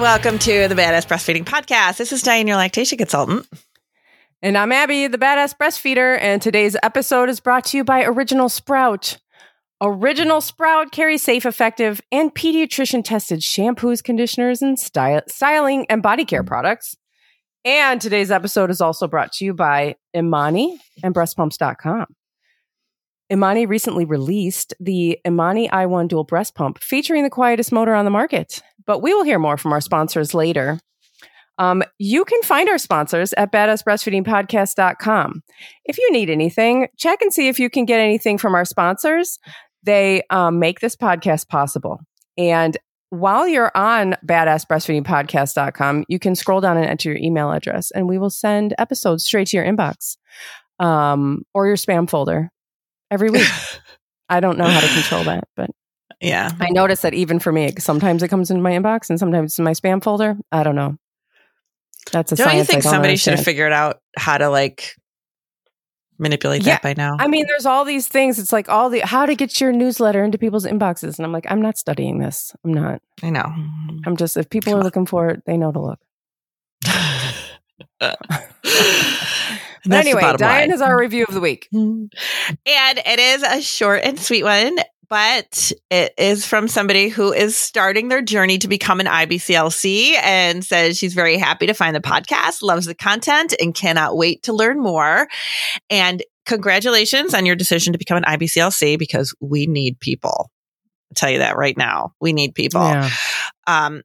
welcome to the Badass Breastfeeding Podcast. This is Diane, your lactation consultant. And I'm Abby, the Badass Breastfeeder. And today's episode is brought to you by Original Sprout. Original Sprout carries safe, effective, and pediatrician tested shampoos, conditioners, and styling and body care products. And today's episode is also brought to you by Imani and breastpumps.com. Imani recently released the Imani i1 dual breast pump featuring the quietest motor on the market. But we will hear more from our sponsors later. Um, you can find our sponsors at badassbreastfeedingpodcast.com. If you need anything, check and see if you can get anything from our sponsors. They um, make this podcast possible. And while you're on badassbreastfeedingpodcast.com, you can scroll down and enter your email address, and we will send episodes straight to your inbox um, or your spam folder every week. I don't know how to control that, but Yeah. I notice that even for me, sometimes it comes into my inbox and sometimes it's in my spam folder. I don't know. That's a Don't you think somebody should have figured out how to like manipulate Yeah. that by now? I mean, there's all these things. It's like all the how to get your newsletter into people's inboxes, and I'm like, I'm not studying this. I'm not. I know. I'm just if people Come are on. looking for it, they know to look. But anyway, Diane line. is our review of the week. And it is a short and sweet one, but it is from somebody who is starting their journey to become an IBCLC and says she's very happy to find the podcast, loves the content, and cannot wait to learn more. And congratulations on your decision to become an IBCLC because we need people. I'll tell you that right now. We need people. Yeah. Um,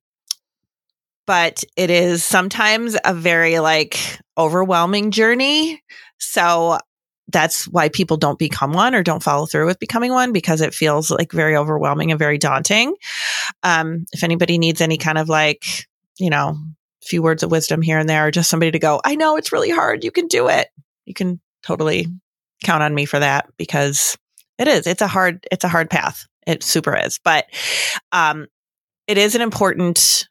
but it is sometimes a very like overwhelming journey. So that's why people don't become one or don't follow through with becoming one because it feels like very overwhelming and very daunting. Um, if anybody needs any kind of like, you know, few words of wisdom here and there, or just somebody to go, I know it's really hard. You can do it. You can totally count on me for that because it is. It's a hard, it's a hard path. It super is. But um it is an important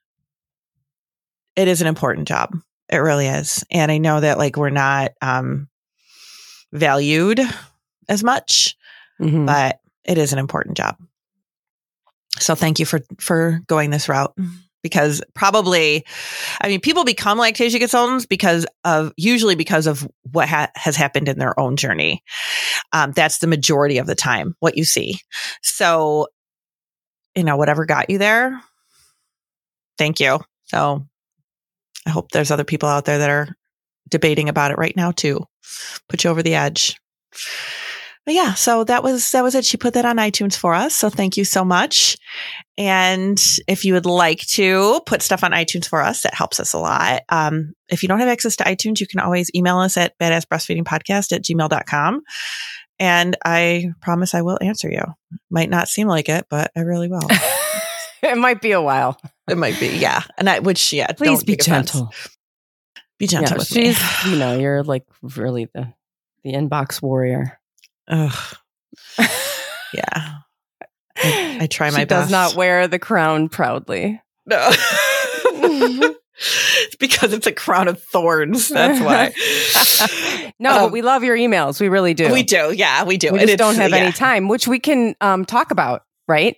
it is an important job. It really is. And I know that like we're not um valued as much, Mhm. but it is an important job. So thank you for for going this route because probably I mean people become lactation consultants because of usually because of what ha- has happened in their own journey. Um, that's the majority of the time what you see. So you know whatever got you there. Thank you. So I hope there's other people out there that are debating about it right now too. Put you over the edge. But yeah, so that was that was it. She put that on iTunes for us. So thank you so much. And if you would like to put stuff on iTunes for us, that helps us a lot. Um, if you don't have access to iTunes, you can always email us at badassbreastfeedingpodcast at gmail.com. And I promise I will answer you. Might not seem like it, but I really will. it might be a while. it might be, yeah. And I, which, yeah, Please be take offense. Be gentle Yeah, with me. she's, you know, you're like really the the inbox warrior. Ugh. Yeah. I, I try my she best. does not wear the crown proudly. No. it's because it's a crown of thorns. That's why. no, Um, but we love your emails. We really do. We do. Yeah, we do. We just don't have yeah. any time, which we can um, talk about, right?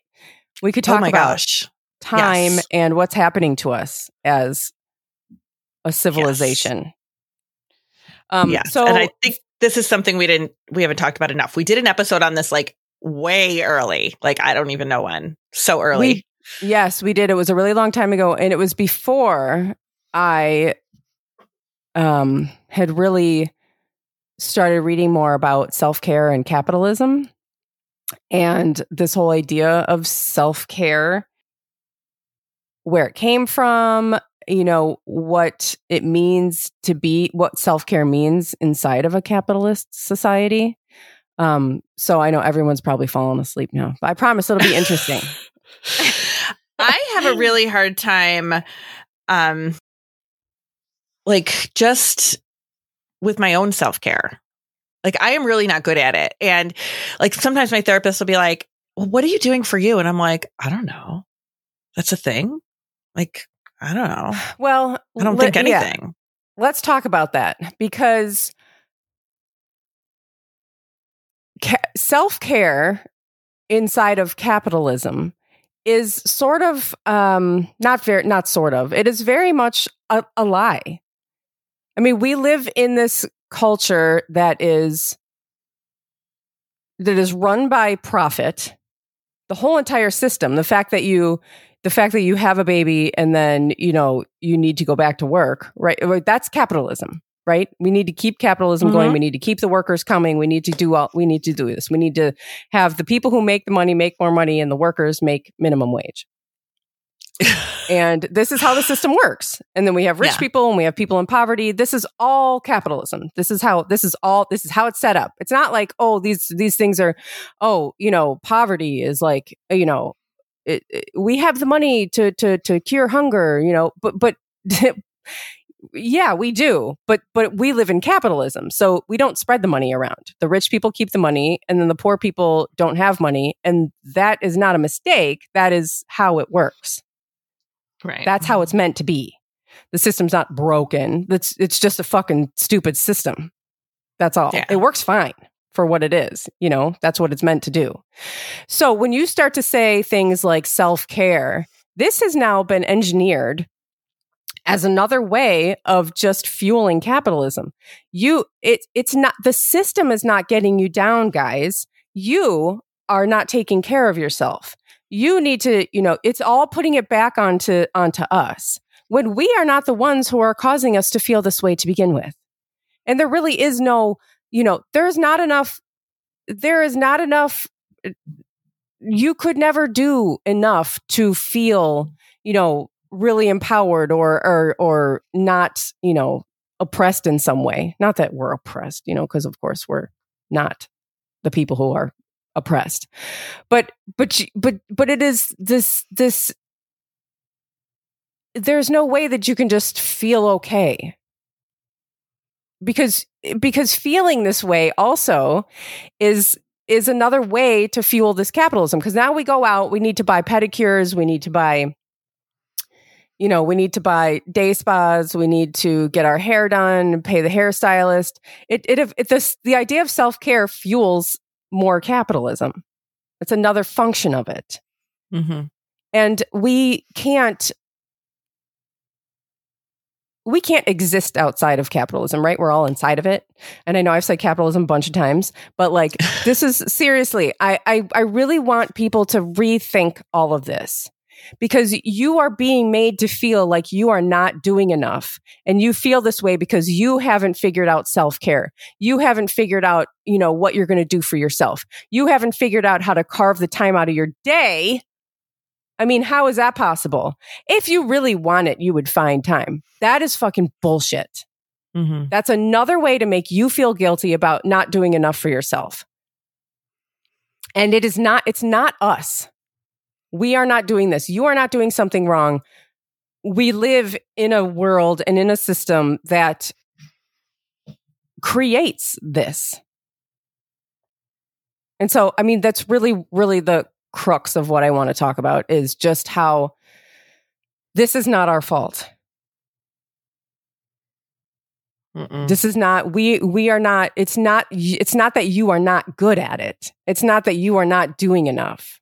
We could Oh talk my about gosh. time Yes. and what's happening to us as a civilization. Um, yeah. So and I think this is something we didn't, we haven't talked about enough. We did an episode on this like way early. Like, I don't even know when. So early. Yes, we did. It was a really long time ago, and it was before I um, had really started reading more about self care and capitalism, and this whole idea of self care, where it came from, you know, what it means to be, what self care means inside of a capitalist society. Um, so I know everyone's probably fallen asleep now, but I promise it'll be interesting. I have a really hard time, um, like just with my own self care. Like I am really not good at it, and like sometimes my therapist will be like, "Well, what are you doing for you?" And I'm like, "I don't know. That's a thing. Like I don't know. Well, I don't let- think yeah. anything." let's talk about that because ca- self care inside of capitalism is sort of um not very not sort of it is very much a, a lie i mean we live in this culture that is that is run by profit the whole entire system the fact that you the fact that you have a baby and then you know you need to go back to work right? That's capitalism right? We need to keep capitalism mm-hmm. going we need to keep the workers coming. We need to do all we need to do this. We need to have the people who make the money make more money and the workers make minimum wage. And this is how the system works. And then we have rich yeah. people and we have people in poverty. This is all capitalism. This is how this is all this is how it's set up. It's not like oh these these things are oh you know poverty is like you know it, it, we have the money to to to cure hunger you know but but yeah we do but but we live in capitalism so we don't spread the money around. The rich people keep the money and then the poor people don't have money and that is not a mistake that is how it works. Right. That's how it's meant to be. The system's not broken it's it's just a fucking stupid system. That's all. Yeah. it works fine for what it is you know that's what it's meant to do so when you start to say things like self-care this has now been engineered as another way of just fueling capitalism. You it it's not the system is not getting you down guys. You are not taking care of yourself. You need to, you know, it's all putting it back onto onto us. When we are not the ones who are causing us to feel this way to begin with. And there really is no, you know, there's not enough there is not enough you could never do enough to feel, you know, really empowered or or or not, you know, oppressed in some way. Not that we're oppressed, you know, because of course we're not the people who are oppressed. But but but but it is this this there's no way that you can just feel okay. Because because feeling this way also is is another way to fuel this capitalism because now we go out we need to buy pedicures we need to buy you know, we need to buy day spas, we need to get our hair done, pay the hairstylist. It, it, it this, the idea of self care fuels more capitalism. It's another function of it. Mm-hmm. And we can't, we can't exist outside of capitalism, right? We're all inside of it. And I know I've said capitalism a bunch of times, but like, this is seriously, I, I, I really want people to rethink all of this because you are being made to feel like you are not doing enough. And you feel this way because you haven't figured out self care. You haven't figured out, you know, what you're going to do for yourself. You haven't figured out how to carve the time out of your day. I mean, how is that possible? If you really want it, you would find time. That is fucking bullshit. Mm-hmm. That's another way to make you feel guilty about not doing enough for yourself. And it is not, it's not us. We are not doing this. You are not doing something wrong. We live in a world and in a system that creates this. And so, I mean, that's really, really the crux of what I want to talk about is just how this is not our fault. Mm-mm. This is not we we are not it's not it's not that you are not good at it. It's not that you are not doing enough.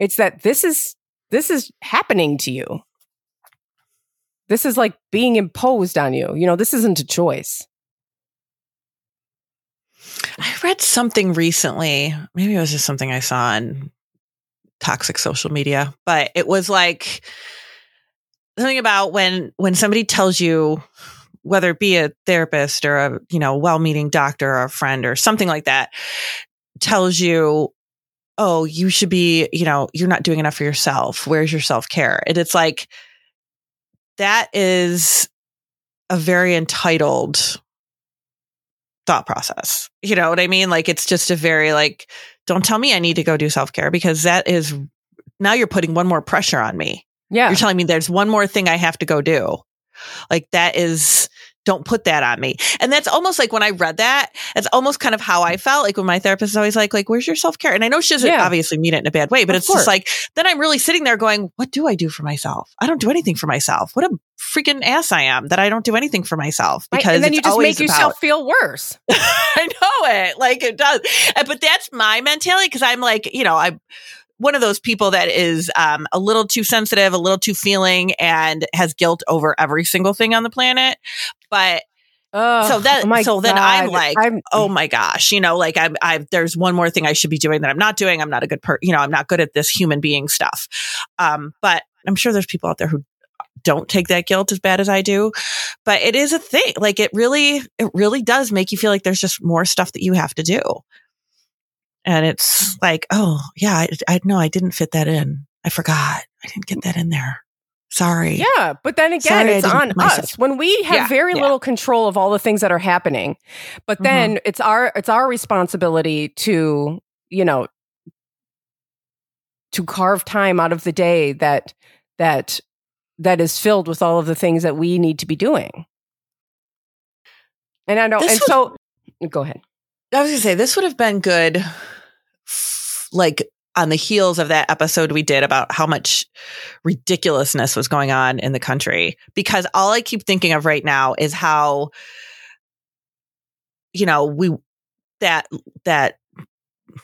It's that this is this is happening to you. This is like being imposed on you. You know, this isn't a choice. I read something recently. Maybe it was just something I saw on toxic social media, but it was like something about when when somebody tells you whether it be a therapist or a you know well-meaning doctor or a friend or something like that tells you oh, you should be, you know, you're not doing enough for yourself. Where's your self care? And it's like, that is a very entitled thought process. You know what I mean? Like, it's just a very, like, don't tell me I need to go do self care because that is now you're putting one more pressure on me. Yeah. You're telling me there's one more thing I have to go do. Like, that is, don't put that on me. And that's almost like when I read that, it's almost kind of how I felt. Like when my therapist is always like, like, where's your self care? And I know she doesn't yeah. obviously mean it in a bad way, but of it's course. just like, then I'm really sitting there going, what do I do for myself? I don't do anything for myself. What a freaking ass I am that I don't do anything for myself because right. and then you just make yourself feel worse. I know it. Like it does. But that's my mentality because I'm like, you know, I, one of those people that is um, a little too sensitive, a little too feeling, and has guilt over every single thing on the planet. But so that oh so then I'm like, I'm- oh my gosh, you know, like I'm, I there's one more thing I should be doing that I'm not doing. I'm not a good per, you know, I'm not good at this human being stuff. Um, but I'm sure there's people out there who don't take that guilt as bad as I do, but it is a thing. Like it really, it really does make you feel like there's just more stuff that you have to do. And it's like, oh yeah, I, I no, I didn't fit that in. I forgot. I didn't get that in there. Sorry. Yeah, but then again, Sorry, it's on myself- us when we have Yeah, very yeah. little control of all the things that are happening. But Mhm. then it's our it's our responsibility to you know to carve time out of the day that that that is filled with all of the things that we need to be doing. And I know, This and so go ahead. I was gonna say this would have been good, f- like on the heels of that episode we did about how much ridiculousness was going on in the country. Because all I keep thinking of right now is how, you know, we that that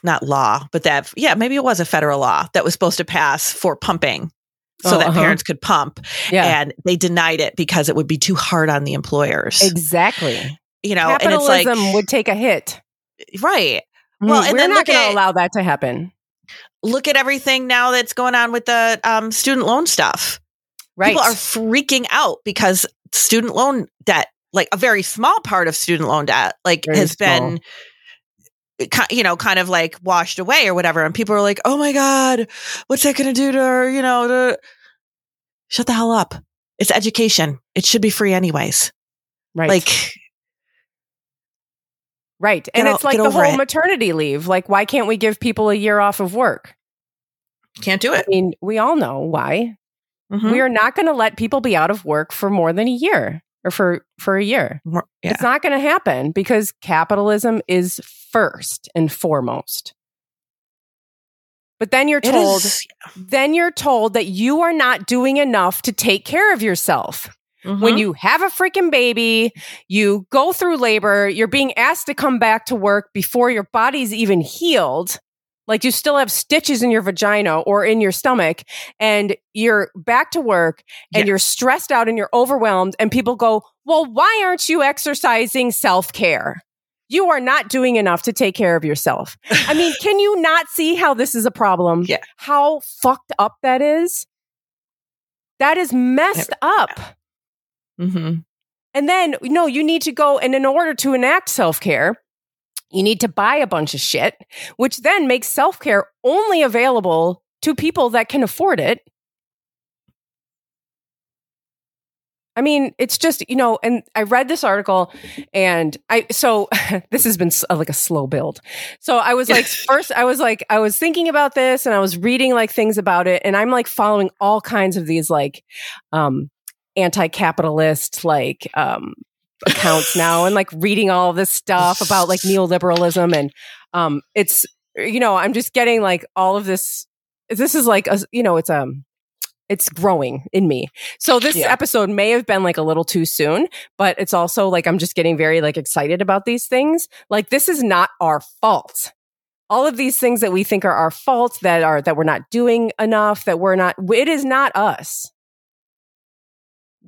not law, but that yeah, maybe it was a federal law that was supposed to pass for pumping. So Oh, that uh-huh. parents could pump, Yeah, and they denied it because it would be too hard on the employers. exactly. you know, and it's Capitalism like would take a hit. right. Well, Mhm. and we're then not going to allow that to happen. look at everything now that's going on with the um, student loan stuff. Right. People are freaking out because student loan debt, like a very small part of student loan debt, like Very has small. been, you know, kind of like washed away or whatever. And people are like, "Oh my god, what's that going to do to her?" You know, to... shut the hell up. It's education. It should be free anyways. right. Like, Right. Get And o- it's like the whole it. maternity leave. Like, why can't we give people a year off of work? can't do it. I mean, we all know why. Mhm. We are not going to let people be out of work for more than a year or for, for a year. More- yeah. It's not going to happen because capitalism is first and foremost. But then you're told, is- then you're told that you are not doing enough to take care of yourself. When Mhm. you have a freaking baby, you go through labor, you're being asked to come back to work before your body's even healed. Like you still have stitches in your vagina or in your stomach, and you're back to work and Yeah. you're stressed out and you're overwhelmed. And people go, Well, why aren't you exercising self care? You are not doing enough to take care of yourself. I mean, can you not see how this is a problem? Yeah. How fucked up that is? That is messed up. Mhm. And then, no, you need to go, and in order to enact self care, you need to buy a bunch of shit, which then makes self care only available to people that can afford it. I mean, it's just, you know, and I read this article and I, so this has been like a slow build. So I was like, first, I was like, I was thinking about this and I was reading like things about it. And I'm like following all kinds of these like, um, anti-capitalist like um accounts now and like reading all this stuff about like neoliberalism and um it's you know i'm just getting like all of this this is like a you know it's um it's growing in me. So this Yeah. episode may have been like a little too soon but it's also like i'm just getting very like excited about these things. Like this is not our fault. All of these things that we think are our fault that are that we're not doing enough that we're not it is not us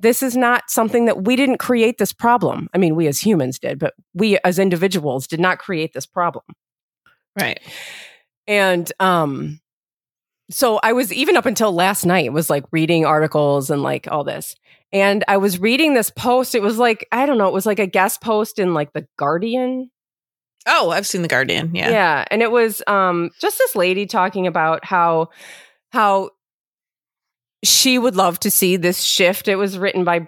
this is not something that we didn't create this problem. I mean, we as humans did, but we as individuals did not create this problem. Right. And um so I was even up until last night was like reading articles and like all this. And I was reading this post. It was like, I don't know, it was like a guest post in like the Guardian. Oh, I've seen the Guardian. Yeah. Yeah. And it was um just this lady talking about how how she would love to see this shift. It was written by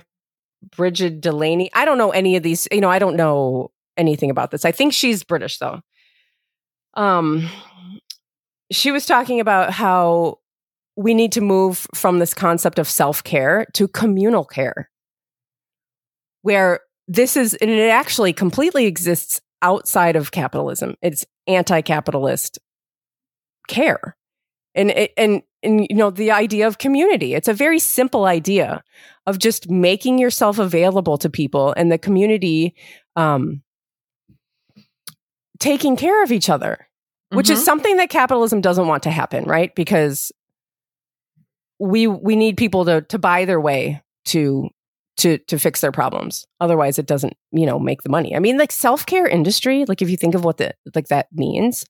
Brigid Delaney. I don't know any of these, you know, I don't know anything about this. I think she's British though. Um she was talking about how we need to move from this concept of self-care to communal care. Where this is and it actually completely exists outside of capitalism. It's anti-capitalist care. And it, and and you know the idea of community. It's a very simple idea of just making yourself available to people and the community um taking care of each other. which Mhm. is something that capitalism doesn't want to happen, right? Because we we need people to to buy their way to to to fix their problems. Otherwise, it doesn't you know make the money. I mean, like self care industry. Like if you think of what the like that means,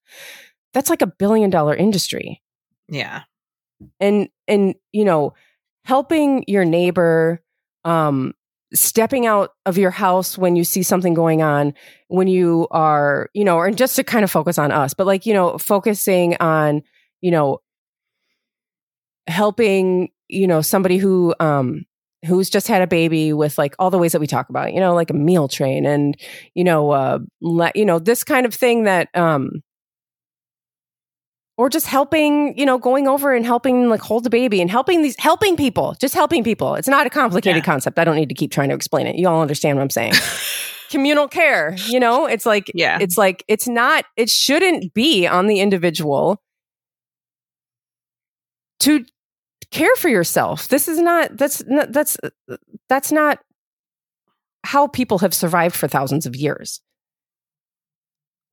that's like a billion dollar industry yeah. And and you know helping your neighbor um stepping out of your house when you see something going on when you are you know or just to kind of focus on us but like you know focusing on you know helping you know somebody who um who's just had a baby with like all the ways that we talk about you know like a meal train and you know uh le- you know this kind of thing that um or just helping, you know, going over and helping like hold the baby and helping these helping people, just helping people. It's not a complicated Yeah. concept. I don't need to keep trying to explain it. You all understand what I'm saying. Communal care, you know, it's like Yeah. it's like it's not it shouldn't be on the individual to care for yourself. This is not that's not, that's that's not how people have survived for thousands of years.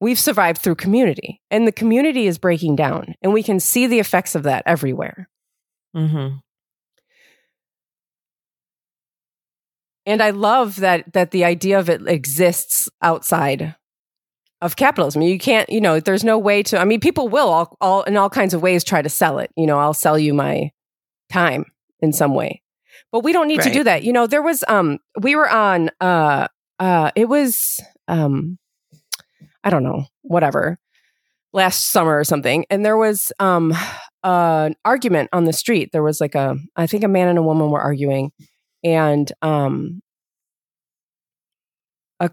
We've survived through community, and the community is breaking down, and we can see the effects of that everywhere. Mm-hmm. And I love that that the idea of it exists outside of capitalism. You can't, you know, there's no way to. I mean, people will all, all in all kinds of ways try to sell it. You know, I'll sell you my time in some way, but we don't need to do that. You know, there was um, we were on uh, uh, it was um, I don't know, whatever, last summer or something, and there was um, an argument on the street. There was like a, I think a man and a woman were arguing, and um, a,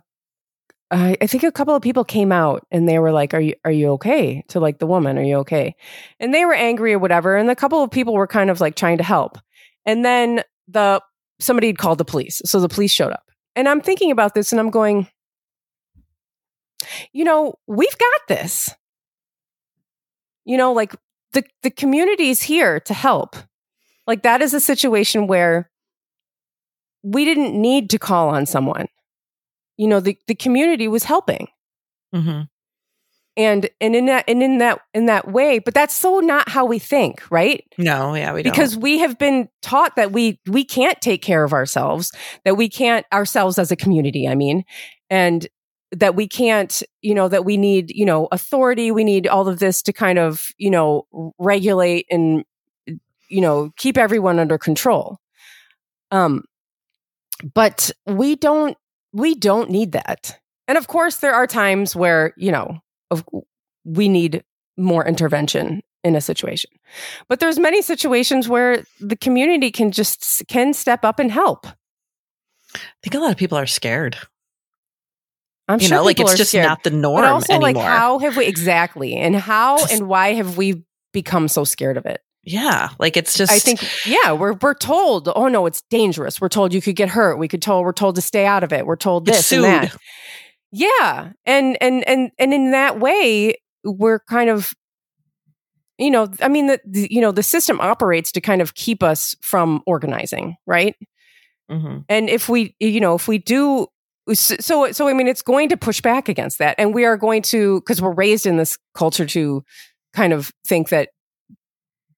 I, I think a couple of people came out and they were like, "Are you are you okay?" To like the woman, "Are you okay?" And they were angry or whatever, and a couple of people were kind of like trying to help, and then the somebody had called the police, so the police showed up, and I'm thinking about this, and I'm going, you know, we've got this. You know, like the the community's here to help. Like that is a situation where we didn't need to call on someone. You know, the, the community was helping. Mm-hmm. And and in that and in that in that way, but that's so not how we think, right? No, yeah, we don't. because we have been taught that we we can't take care of ourselves that we can't ourselves as a community i mean and that we can't you know that we need you know authority we need all of this to kind of you know regulate and you know keep everyone under control. Um but we don't we don't need that. And of course there are times where you know of, we need more intervention in a situation. But there's many situations where the community can just can step up and help. I think a lot of people are scared. I'm You sure know, like it's just scared. not the norm but also anymore. like how have we exactly and how Just- and why have we become so scared of it yeah, like it's just. i think yeah we're we're told oh no it's dangerous we're told you could get hurt we could told we're told to stay out of it we're told this and that yeah and and and and in that way we're kind of you know i mean the, the you know the system operates to kind of keep us from organizing right Mhm. and if we you know if we do so so i mean it's going to push back against that. And we are going to because we're raised in this culture to kind of think that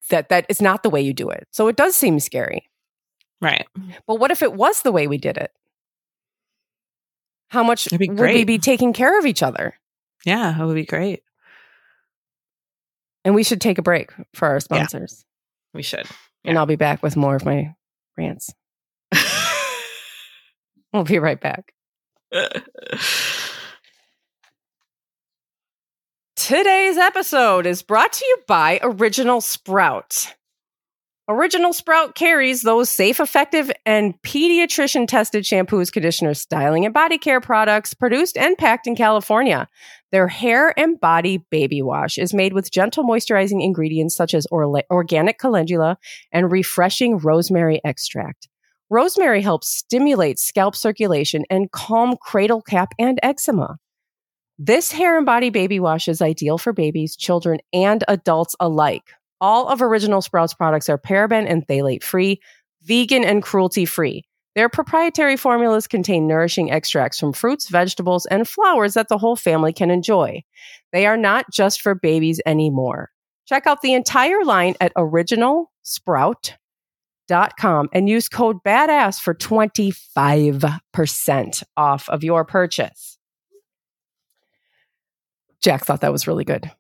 that that is not the way you do it. So it does seem scary. Right. but what if it was the way we did it? How much It'd we be taking care of each other? Yeah, that would be great. and we should take a break for our sponsors. We should. and i'll be back with more of my rants. We'll be right back Today's episode is brought to you by Original Sprout. Original Sprout carries those safe, effective, and pediatrician tested shampoos, conditioners, styling, and body care products produced and packed in California. Their hair and body baby wash is made with gentle moisturizing ingredients such as orla- organic calendula and refreshing rosemary extract. Rosemary helps stimulate scalp circulation and calm cradle cap and eczema. This hair and body baby wash is ideal for babies, children, and adults alike. All of Original Sprouts products are paraben and phthalate free, vegan and cruelty free. Their proprietary formulas contain nourishing extracts from fruits, vegetables, and flowers that the whole family can enjoy. They are not just for babies anymore. Check out the entire line at originalsprout.com and use code BADASS for 25% off of your purchase. Jack thought that was really good.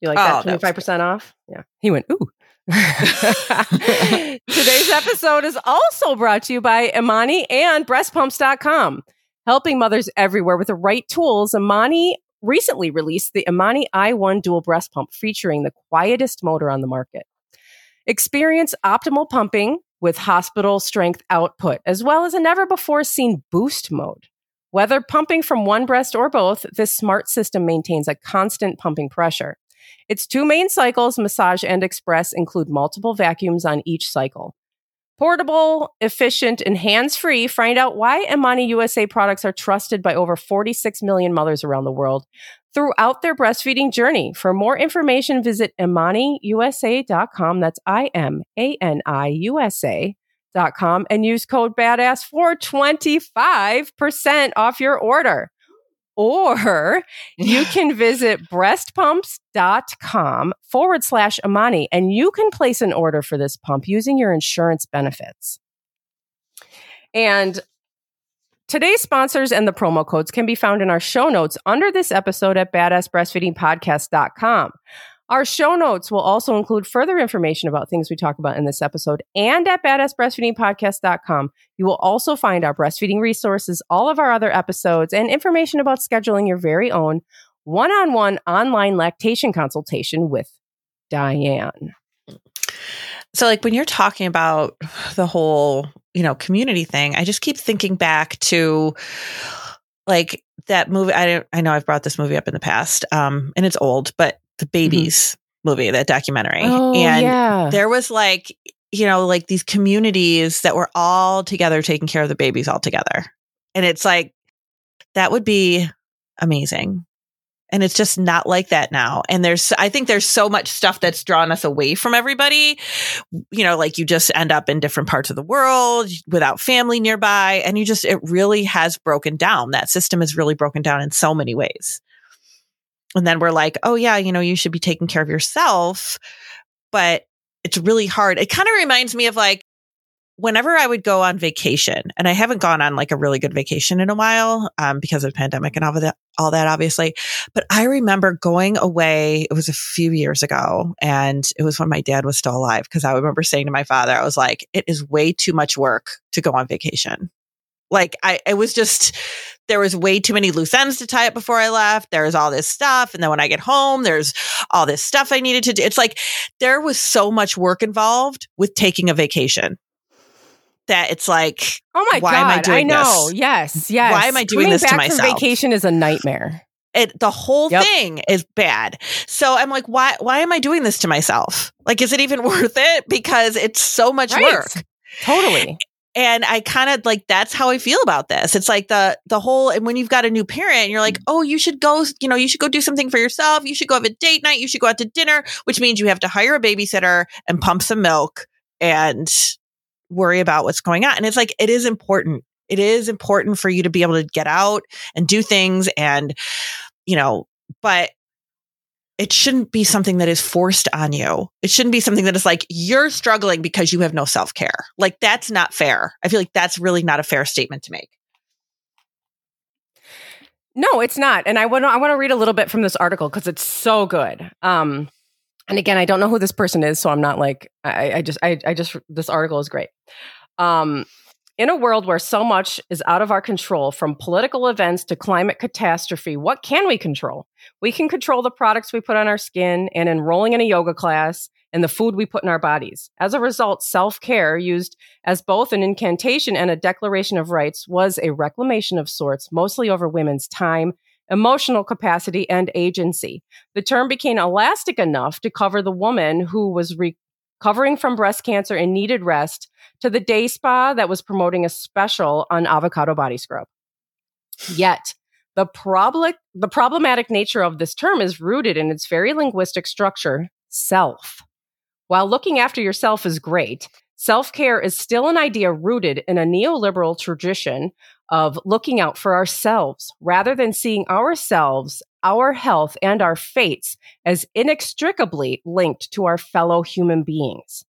You like Oh, that that 25% off? Yeah. He went, ooh. Today's episode is also brought to you by Imani and breastpumps.com. Helping mothers everywhere with the right tools, Imani recently released the Imani i1 dual breast pump featuring the quietest motor on the market. Experience optimal pumping with hospital strength output, as well as a never before seen boost mode. Whether pumping from one breast or both, this smart system maintains a constant pumping pressure. Its two main cycles, massage and express, include multiple vacuums on each cycle. Portable, efficient, and hands free, find out why Imani USA products are trusted by over 46 million mothers around the world throughout their breastfeeding journey. For more information, visit ImaniUSA.com. That's I M A N I USA dot com and use code badass for 25% off your order. Or you can visit breastpumps.com forward slash Imani and you can place an order for this pump using your insurance benefits. And today's sponsors and the promo codes can be found in our show notes under this episode at badassbreastfeedingpodcast.com. Our show notes will also include further information about things we talk about in this episode and at badassbreastfeedingpodcast.com. You will also find our breastfeeding resources, all of our other episodes, and information about scheduling your very own one on one online lactation consultation with Diane. So, like when you're talking about the whole, you know, community thing, I just keep thinking back to like that movie. I I know I've brought this movie up in the past, um, and it's old, but the mm-hmm. babies movie, that documentary, Oh, and yeah. there was like, you know, like these communities that were all together taking care of the babies all together, and it's like that would be amazing. And it's just not like that now. And there's, I think there's so much stuff that's drawn us away from everybody. You know, like you just end up in different parts of the world without family nearby. And you just, it really has broken down. That system is really broken down in so many ways. And then we're like, oh, yeah, you know, you should be taking care of yourself. But it's really hard. It kind of reminds me of like, whenever I would go on vacation, and I haven't gone on like a really good vacation in a while um, because of the pandemic and all that, all that, obviously. But I remember going away. It was a few years ago, and it was when my dad was still alive. Because I remember saying to my father, I was like, "It is way too much work to go on vacation." Like I, it was just there was way too many loose ends to tie up before I left. There was all this stuff, and then when I get home, there's all this stuff I needed to do. It's like there was so much work involved with taking a vacation that it's like Oh my Why god! am I doing know. this? Yes, yes. Why am I doing Coming this to back from myself? vacation is a nightmare. it the whole Yep. thing is bad. So I'm like, why why am I doing this to myself? Like, is it even worth it? Because it's so much Right. work. Totally. And I kind of like that's how I feel about this. It's like the the whole and when you've got a new parent, you're like, mm. oh, you should go, you know, you should go do something for yourself. You should go have a date night. You should go out to dinner, which means you have to hire a babysitter and pump some milk and worry about what's going on. And it's like it is important. It is important for you to be able to get out and do things and you know, but it shouldn't be something that is forced on you. It shouldn't be something that is like you're struggling because you have no self care. Like that's not fair. I feel like that's really not a fair statement to make. No, it's not. And I want to I want to read a little bit from this article because it's so good. Um, and again, I don't know who this person is, so I'm not like I, I just I, I just this article is great. Um, in a world where so much is out of our control, from political events to climate catastrophe, what can we control? We can control the products we put on our skin and enrolling in a yoga class and the food we put in our bodies. As a result, self care, used as both an incantation and a declaration of rights, was a reclamation of sorts, mostly over women's time, emotional capacity, and agency. The term became elastic enough to cover the woman who was recovering from breast cancer and needed rest to the day spa that was promoting a special on avocado body scrub. Yet, the, prob- the problematic nature of this term is rooted in its very linguistic structure, self. While looking after yourself is great, Self care is still an idea rooted in a neoliberal tradition of looking out for ourselves rather than seeing ourselves, our health, and our fates as inextricably linked to our fellow human beings.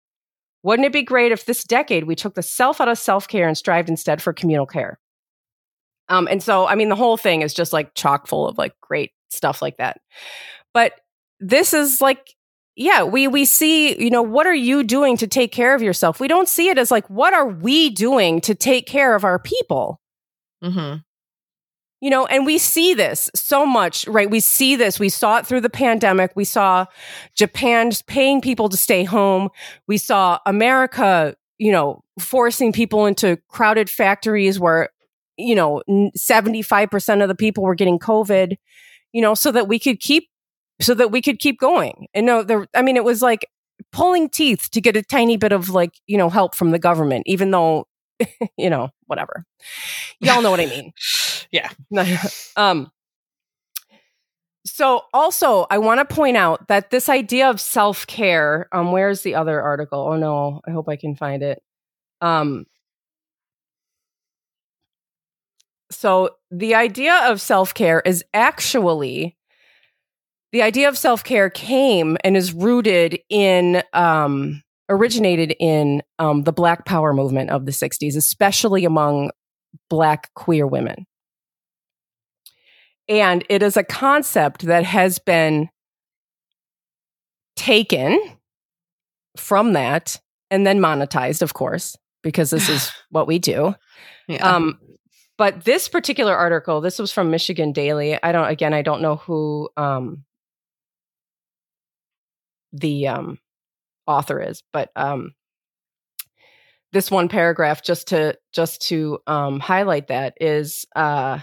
Wouldn't it be great if this decade we took the self out of self care and strived instead for communal care? Um, and so, I mean, the whole thing is just like chock full of like great stuff like that. But this is like, yeah, we we see, you know, what are you doing to take care of yourself? We don't see it as like, what are we doing to take care of our people? Mm-hmm. You know, and we see this so much, right? We see this. We saw it through the pandemic. We saw Japan paying people to stay home. We saw America, you know, forcing people into crowded factories where, you know, 75% of the people were getting COVID, you know, so that we could keep, so that we could keep going. And no, there, I mean, it was like pulling teeth to get a tiny bit of like, you know, help from the government, even though you know, whatever. Y'all know what I mean. yeah. um so also I want to point out that this idea of self-care, um where's the other article? Oh no, I hope I can find it. Um so the idea of self-care is actually the idea of self-care came and is rooted in um originated in um, the Black Power movement of the 60s, especially among Black queer women. And it is a concept that has been taken from that and then monetized, of course, because this is what we do. Yeah. Um, but this particular article, this was from Michigan Daily. I don't, again, I don't know who um, the um, author is, but um, this one paragraph just to just to um, highlight that is uh,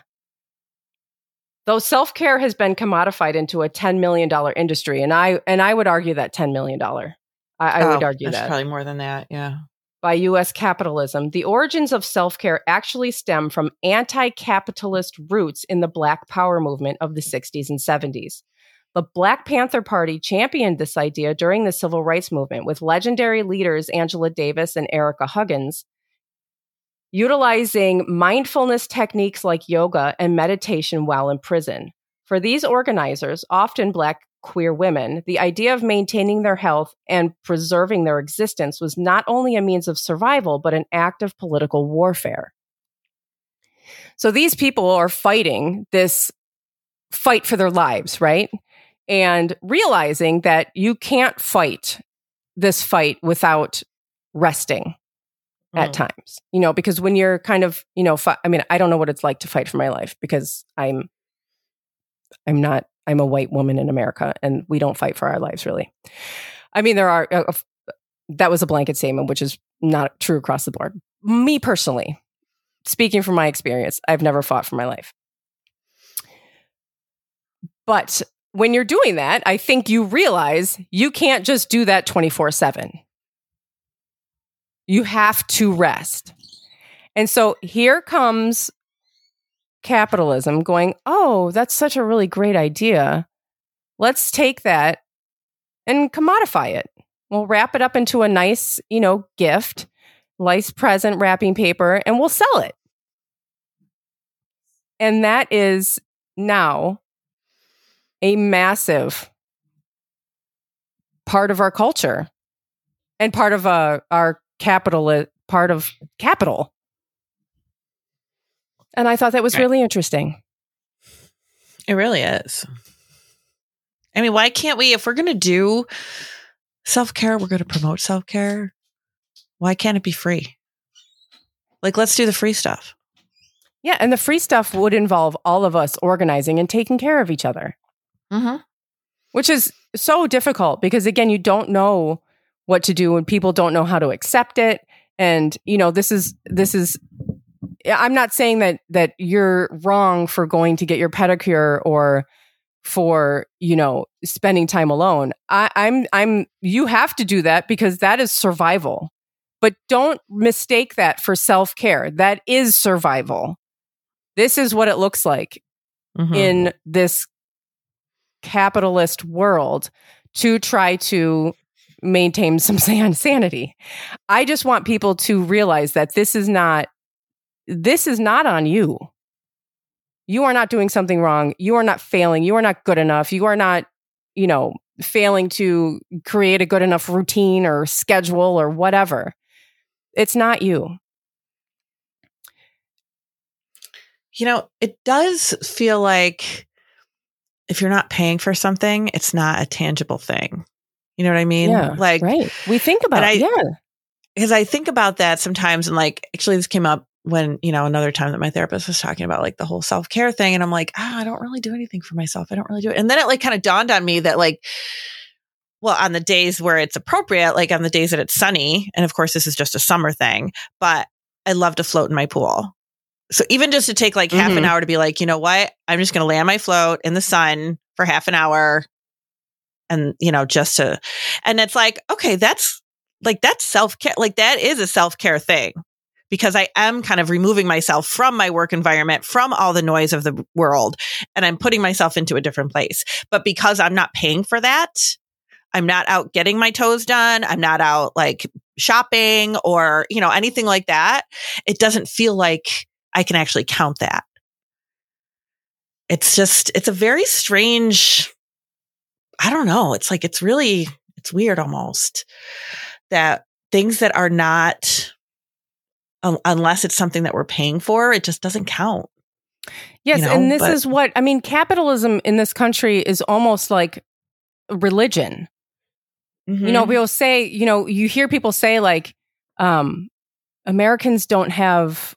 though self care has been commodified into a ten million dollar industry, and I and I would argue that ten million dollar. I, I oh, would argue that's that probably more than that. Yeah. By U.S. capitalism, the origins of self care actually stem from anti capitalist roots in the Black Power movement of the 60s and 70s. The Black Panther Party championed this idea during the civil rights movement with legendary leaders Angela Davis and Ericka Huggins, utilizing mindfulness techniques like yoga and meditation while in prison. For these organizers, often Black queer women, the idea of maintaining their health and preserving their existence was not only a means of survival, but an act of political warfare. So these people are fighting this fight for their lives, right? And realizing that you can't fight this fight without resting at mm. times you know because when you're kind of you know fi- i mean i don't know what it's like to fight for my life because i'm i'm not i'm a white woman in america and we don't fight for our lives really. I mean there are uh, that was a blanket statement which is not true across the board. Me personally speaking from my experience i've never fought for my life. But when you're doing that, I think you realize you can't just do that 24 7. You have to rest. And so here comes capitalism going, oh, that's such a really great idea. Let's take that and commodify it. We'll wrap it up into a nice, you know, gift, nice present wrapping paper, and we'll sell it. And that is now a massive part of our culture and part of uh, our capital part of capital. And i thought that was really interesting. It really is. I mean why can't we if we're going to do self-care we're going to promote self-care. Why can't it be free? Like let's do the free stuff. Yeah and the free stuff would involve all of us organizing and taking care of each other Mm-hmm. Which is so difficult because, again, you don't know what to do and people don't know how to accept it. And, you know, this is, this is, I'm not saying that, that you're wrong for going to get your pedicure or, for you know spending time alone I, i'm i'm you have to do that because that is survival but don't mistake that for self-care that is survival this is what it looks like mm-hmm. in this capitalist world to try to maintain some san- sanity. I just want people to realize that this is not this is not on you. You are not doing something wrong. You are not failing. You are not good enough. You are not, you know, failing to create a good enough routine or schedule or whatever. It's not you. You know, it does feel like if you're not paying for something, it's not a tangible thing. You know what I mean? Yeah, like right. We think about I, it. Yeah. Because I think about that sometimes and like actually this came up when, you know, another time that my therapist was talking about like the whole self care thing. And I'm like, ah, I don't really do anything for myself. I don't really do it. And then it like kind of dawned on me that like, well, on the days where it's appropriate, like on the days that it's sunny, and of course this is just a summer thing, but I love to float in my pool. So even just to take like half an Mhm. hour to be like, you know what? I'm just going to lay on my float in the sun for half an hour and, you know, just to, and it's like, okay, that's like, that's self care. Like that is a self care thing because I am kind of removing myself from my work environment, from all the noise of the world, and I'm putting myself into a different place. But because I'm not paying for that, I'm not out getting my toes done. I'm not out like shopping or, you know, anything like that. It doesn't feel like I can actually count that. It's just, it's a very strange, I don't know. It's like, it's really, it's weird almost that things that are not, un- unless it's something that we're paying for, it just doesn't count. Yes, you know, and this but- is what I mean. Capitalism in this country is almost like religion. You Mm-hmm. know, we'll say, you know, you hear people say like, um, Americans don't have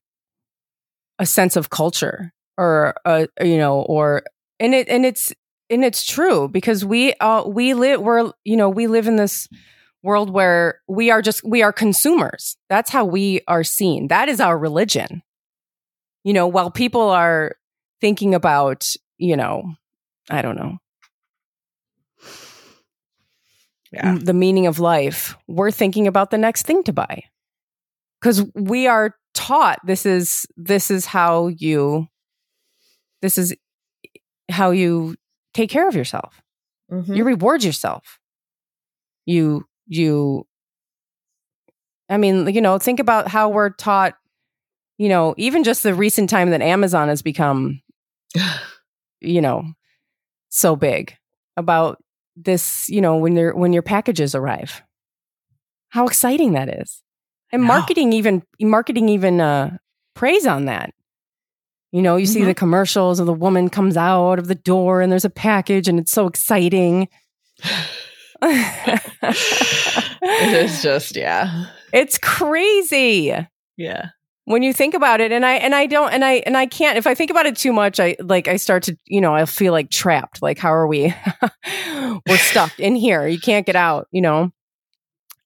a sense of culture, or uh, you know, or and it and it's and it's true because we uh we live we're you know we live in this world where we are just we are consumers. That's how we are seen. That is our religion. You know, while people are thinking about, you know, I don't know, yeah. the meaning of life, we're thinking about the next thing to buy. Cuz we are taught this is this is how you this is how you take care of yourself. Mhm. You reward yourself. You you I mean, you know, think about how we're taught, you know, even just the recent time that Amazon has become you know, so big about this, you know, when your when your packages arrive. How exciting that is. And know. marketing even marketing even uh praise on that. You know, you see Mhm. the commercials of the woman comes out of the door and there's a package and it's so exciting. it is just, yeah. It's crazy. Yeah. when you think about it and i and i don't and i and i can't if i think about it too much i like i start to you know i feel like trapped like how are we we're stuck in here you can't get out you know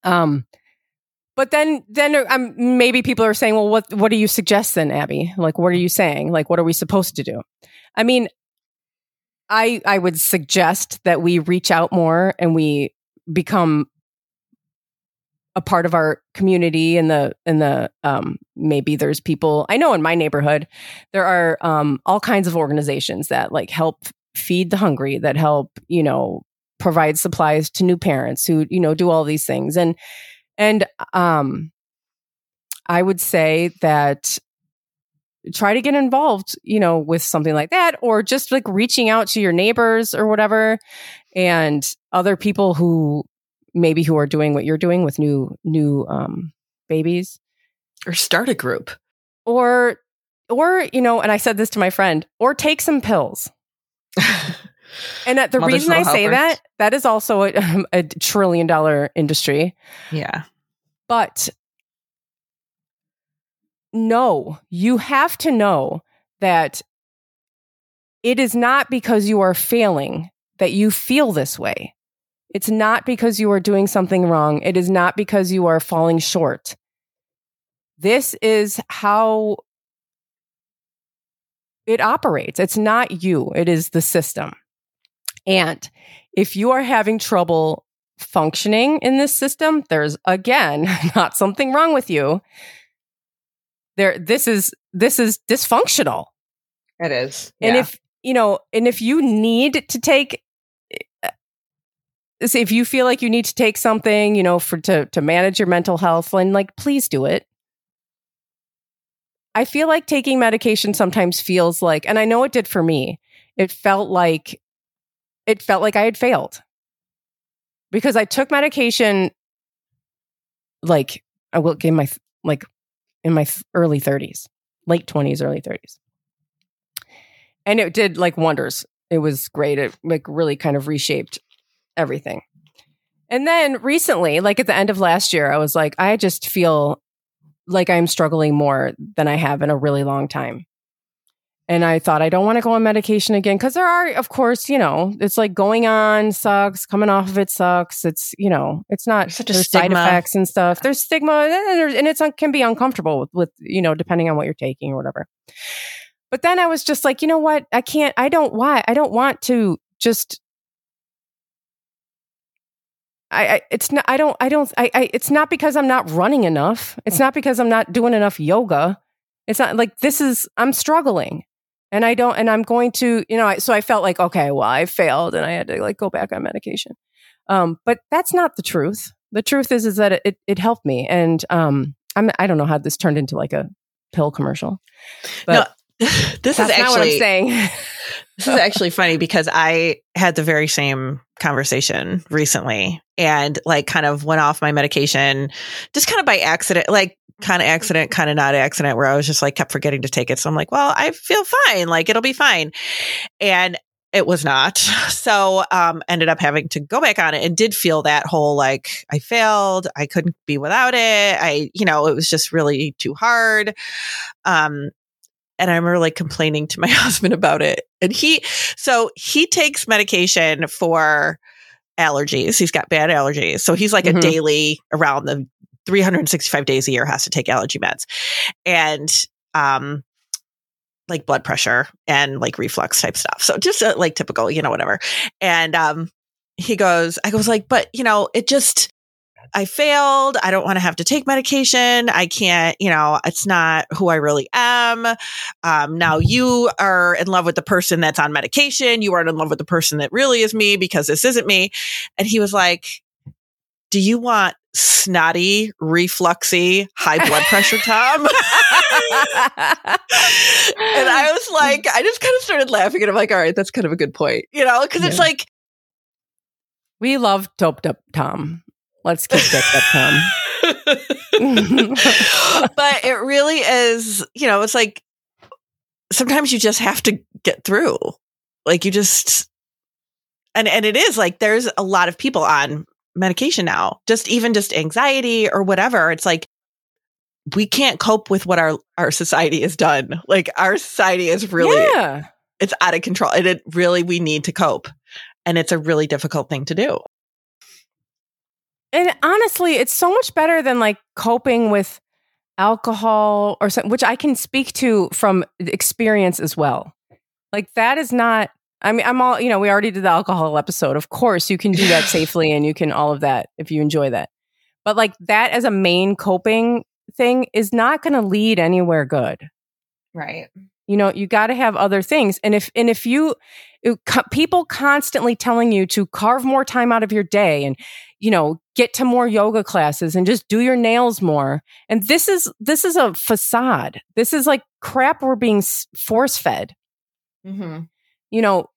um but then then um, maybe people are saying well what what do you suggest then abby? Like what are you saying? Like what are we supposed to do? I mean i i would suggest that we reach out more and we become a part of our community and the and the um maybe there's people I know in my neighborhood there are um all kinds of organizations that like help feed the hungry that help you know provide supplies to new parents who you know do all these things. And and um I would say that try to get involved you know with something like that or just like reaching out to your neighbors or whatever and other people who maybe who are doing what you're doing with new new um babies Or start a group. or or you know and i said this to my friend or take some pills and the reason i say helpers. that that is also a, um, a trillion dollar industry yeah. but no you have to know that it is not because you are failing that you feel this way it's not because you are doing something wrong it is not because you are falling short this is how it operates. It's not you, it is the system. And if you are having trouble functioning in this system, there's again not something wrong with you. There this is this is dysfunctional. It is. And if you know, and if you need to take eh, if you feel like you need to take something, you know, for to to manage your mental health, then like please do it. I feel like taking medication sometimes feels like, and I know it did for me. It felt like it felt like I had failed because I took medication like I will in my like in my early 30s, late 20s, early 30s. And it did like wonders. It was great. It like really kind of reshaped everything. And then recently, like at the end of last year, I was like, I just feel like I'm struggling more than I have in a really long time. And I thought I don't want to go on medication again because there are, of course, you know, it's like going on sucks, coming off of it sucks. It's you know, it's not Such a there's stigma. side effects and stuff. There's stigma, and, there's, and it's can be uncomfortable with, with you know, depending on what you're taking or whatever. But then I was just like, you know what? I can't. I don't. Why? I don't want to just. I, I it's not. I don't. I don't. I, I. It's not because I'm not running enough. It's not because I'm not doing enough yoga. It's not like this is. I'm struggling and I don't, and I'm going to, you know, I, so I felt like, okay, well, I failed and I had to like go back on medication. Um, but that's not the truth. The truth is, is that it, it helped me. And, um, I'm, I don't know how this turned into like a pill commercial, but no, this is not what I'm saying. this is actually funny because I had the very same conversation recently and like kind of went off my medication just kind of by accident, like kind of accident, kind of not accident, where I was just like kept forgetting to take it. So I'm like, well, I feel fine. Like it'll be fine. And it was not. So um ended up having to go back on it and did feel that whole like I failed. I couldn't be without it. I, you know, it was just really too hard. Um and I remember like complaining to my husband about it. And he, so he takes medication for allergies. He's got bad allergies. So he's like Mhm. a daily around the 365 days a year has to take allergy meds. And, um, like blood pressure and like reflux type stuff. So just uh, like typical, you know, whatever. And, um, he goes, I was like, but you know, it just, I failed. I don't want to have to take medication. I can't, you know, it's not who I really am. Um, now you are in love with the person that's on medication. You aren't in love with the person that really is me because this isn't me. And he was like, do you want snotty, refluxy, high blood pressure, Tom? and I was like, I just kind of started laughing and I'm like, all right, that's kind of a good point, you know, because it's like, we love doped up Tom. Let's keep doped up Tom. but it really is, you know, it's like sometimes you just have to get through. Like you just and and it is like there's a lot of people on medication now. Just even just anxiety or whatever. It's like we can't cope with what our our society has done. Like our society is really yeah. it's out of control and it really we need to cope. And it's a really difficult thing to do. And honestly, it's so much better than like coping with alcohol or something, which I can speak to from experience as well. Like that is not. I mean, I'm all you know. We already did the alcohol episode. Of course, you can do that safely, and you can all of that if you enjoy that. But like that as a main coping thing is not going to lead anywhere good. Right. You know, you got to have other things. And if and if you it- co- people constantly telling you to carve more time out of your day and you know, get to more yoga classes and just do your nails more. And this is this is a facade. This is like crap we're being force fed. Mm-hmm. You know,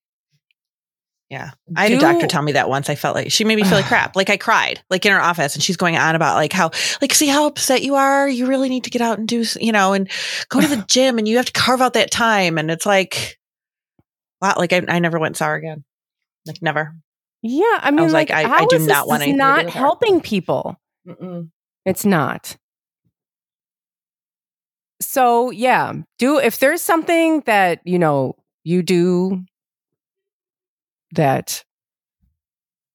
Yeah. I had a doctor tell me that once. I felt like she made me feel like crap. Like I cried, like in her office, and she's going on about like how, like, see how upset you are. You really need to get out and do, you know, and go to the gym, and you have to carve out that time. And it's like, wow, like I, I never went sour again, like never. yeah, I mean, was like, I- I do not want to do not helping people. Mm-mm. It's not. So, yeah, do if there's something that, you know, you do that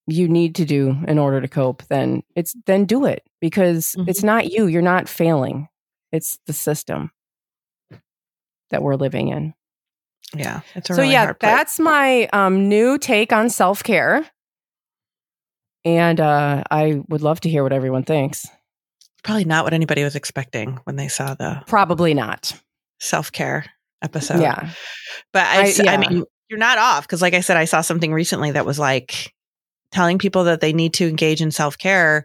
you need to do in order to cope, then it's then do it because Mhm. it's not you, you're not failing. It's the system that we're living in. Yeah, it's a so really yeah, that's my um new take on self-care. And uh I would love to hear what everyone thinks. probably not what anybody was expecting when they saw the Probably not. self care episode. yeah. But I yeah. mean, you're not off because, like I said, I saw something recently that was like telling people that they need to engage in self care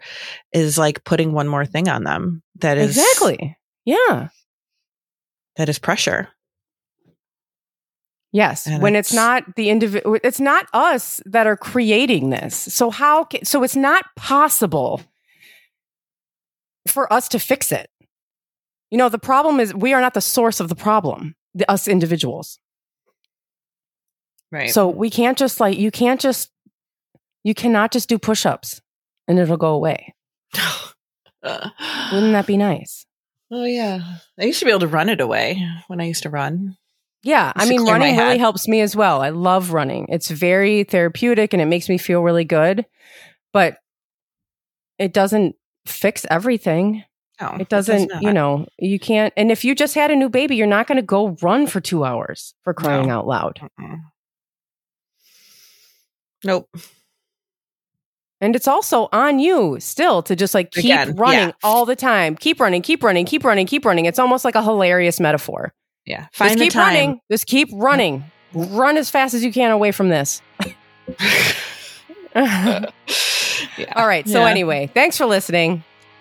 is like putting one more thing on them that is exactly. Yeah. that is pressure. Yes, And when it's it's- not the individual, it's not us that are creating this. So how? Ca- so it's not possible for us to fix it. You know, the problem is we are not the source of the problem. The, us individuals. Right. So we can't just like you can't just you cannot just do push-ups and it'll go away. Wouldn't that be nice? oh yeah. I used to be able to run it away when I used to run. Yeah, I mean, running really helps me as well. I love running. It's very therapeutic and it makes me feel really good, but it doesn't fix everything. No, It doesn't, does you know, you can't. And if you just had a new baby, you're not going to go run for two hours for crying No. out loud. Mm-mm. Nope. And it's also on you still to just like keep Again, running yeah. all the time. Keep running, keep running, keep running, keep running. It's almost like a hilarious metaphor. Yeah. Find just the keep time. running. Just keep running. Run as fast as you can away from this. yeah. All right. So, Yeah. anyway, thanks for listening.